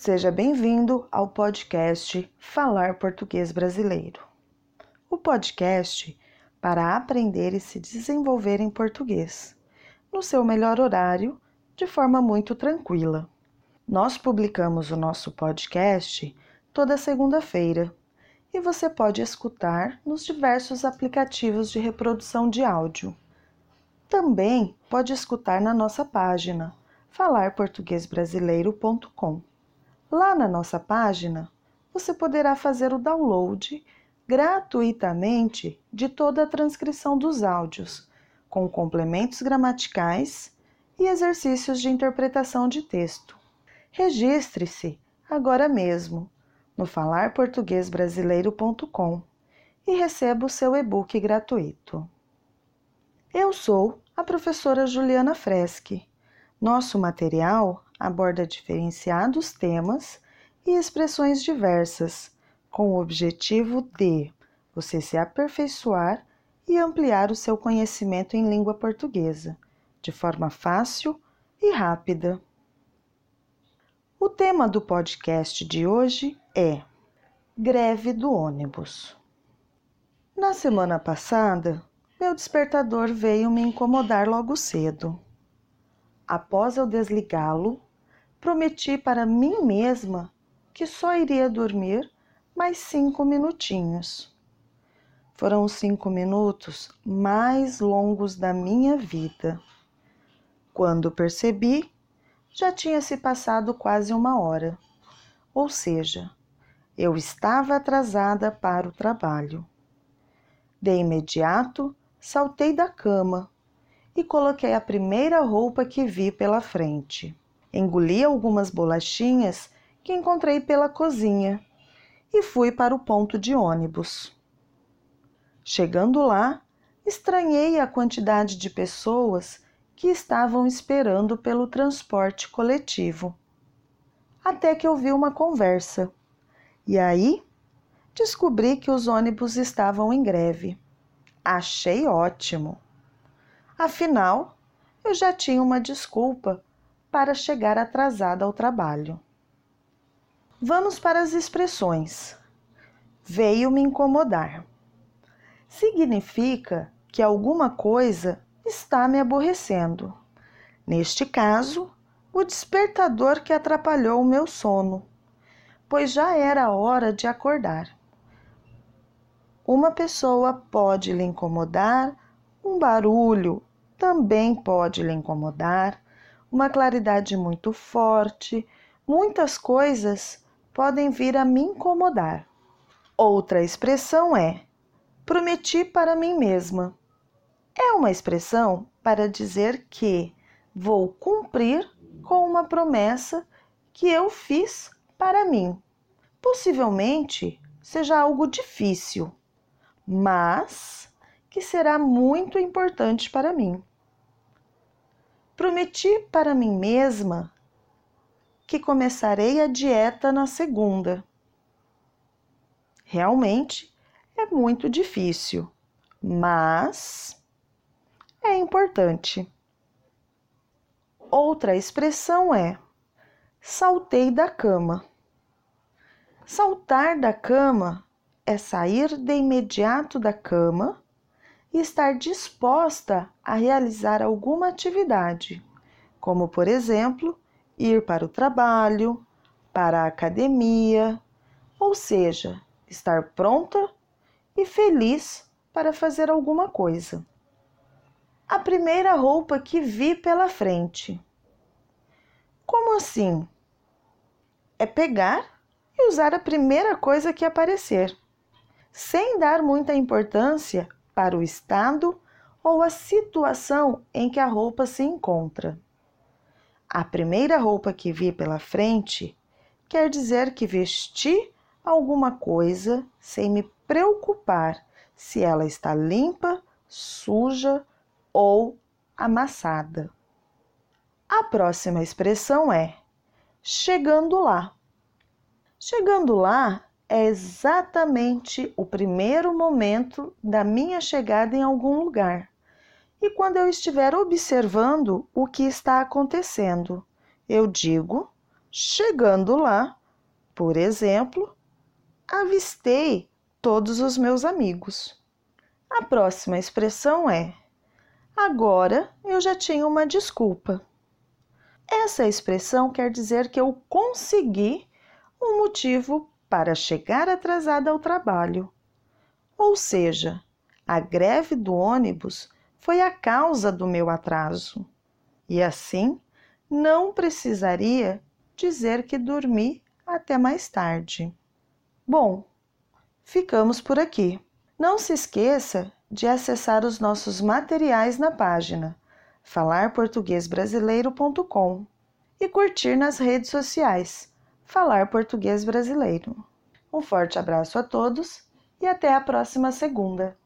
Seja bem-vindo ao podcast Falar Português Brasileiro. O podcast para aprender e se desenvolver em português, no seu melhor horário, de forma muito tranquila. Nós publicamos o nosso podcast toda segunda-feira e você pode escutar nos diversos aplicativos de reprodução de áudio. Também pode escutar na nossa página falarportuguesbrasileiro.com. Lá na nossa página, você poderá fazer o download gratuitamente de toda a transcrição dos áudios, com complementos gramaticais e exercícios de interpretação de texto. Registre-se agora mesmo no falarportuguesbrasileiro.com e receba o seu e-book gratuito. Eu sou a professora Juliana Freschi. Nosso material aborda diferenciados temas e expressões diversas, com o objetivo de você se aperfeiçoar e ampliar o seu conhecimento em língua portuguesa, de forma fácil e rápida. O tema do podcast de hoje é Greve do ônibus. Na semana passada, meu despertador veio me incomodar logo cedo. Após eu desligá-lo, prometi para mim mesma que só iria dormir mais cinco minutinhos. Foram os cinco minutos mais longos da minha vida. Quando percebi, já tinha se passado quase uma hora, ou seja, eu estava atrasada para o trabalho. De imediato, saltei da cama e coloquei a primeira roupa que vi pela frente. Engoli algumas bolachinhas que encontrei pela cozinha e fui para o ponto de ônibus. Chegando lá, estranhei a quantidade de pessoas que estavam esperando pelo transporte coletivo. Até que ouvi uma conversa. E aí descobri que os ônibus estavam em greve. Achei ótimo. Afinal, eu já tinha uma desculpa para chegar atrasada ao trabalho. Vamos para as expressões. Veio me incomodar. Significa que alguma coisa está me aborrecendo. Neste caso, o despertador que atrapalhou o meu sono, pois já era hora de acordar. Uma pessoa pode lhe incomodar, um barulho também pode lhe incomodar, uma claridade muito forte, muitas coisas podem vir a me incomodar. Outra expressão é: prometi para mim mesma. É uma expressão para dizer que vou cumprir com uma promessa que eu fiz para mim. Possivelmente seja algo difícil, mas que será muito importante para mim. Prometi para mim mesma que começarei a dieta na segunda. Realmente é muito difícil, mas é importante. Outra expressão é saltei da cama. Saltar da cama é sair de imediato da cama e estar disposta a realizar alguma atividade, como, por exemplo, ir para o trabalho, para a academia, ou seja, estar pronta e feliz para fazer alguma coisa. A primeira roupa que vi pela frente. Como assim? É pegar e usar a primeira coisa que aparecer, sem dar muita importância para o estado ou a situação em que a roupa se encontra. A primeira roupa que vi pela frente quer dizer que vesti alguma coisa sem me preocupar se ela está limpa, suja ou amassada. A próxima expressão é chegando lá. Chegando lá é exatamente o primeiro momento da minha chegada em algum lugar. E quando eu estiver observando o que está acontecendo, eu digo Chegando lá, por exemplo, avistei todos os meus amigos. A próxima expressão é: agora eu já tinha uma desculpa. Essa expressão quer dizer que eu consegui um motivo para chegar atrasada ao trabalho. Ou seja, a greve do ônibus foi a causa do meu atraso. E assim, não precisaria dizer que dormi até mais tarde. Bom, ficamos por aqui. Não se esqueça de acessar os nossos materiais na página falarportuguesbrasileiro.com e curtir nas redes sociais Falar Português Brasileiro. Um forte abraço a todos e até a próxima segunda.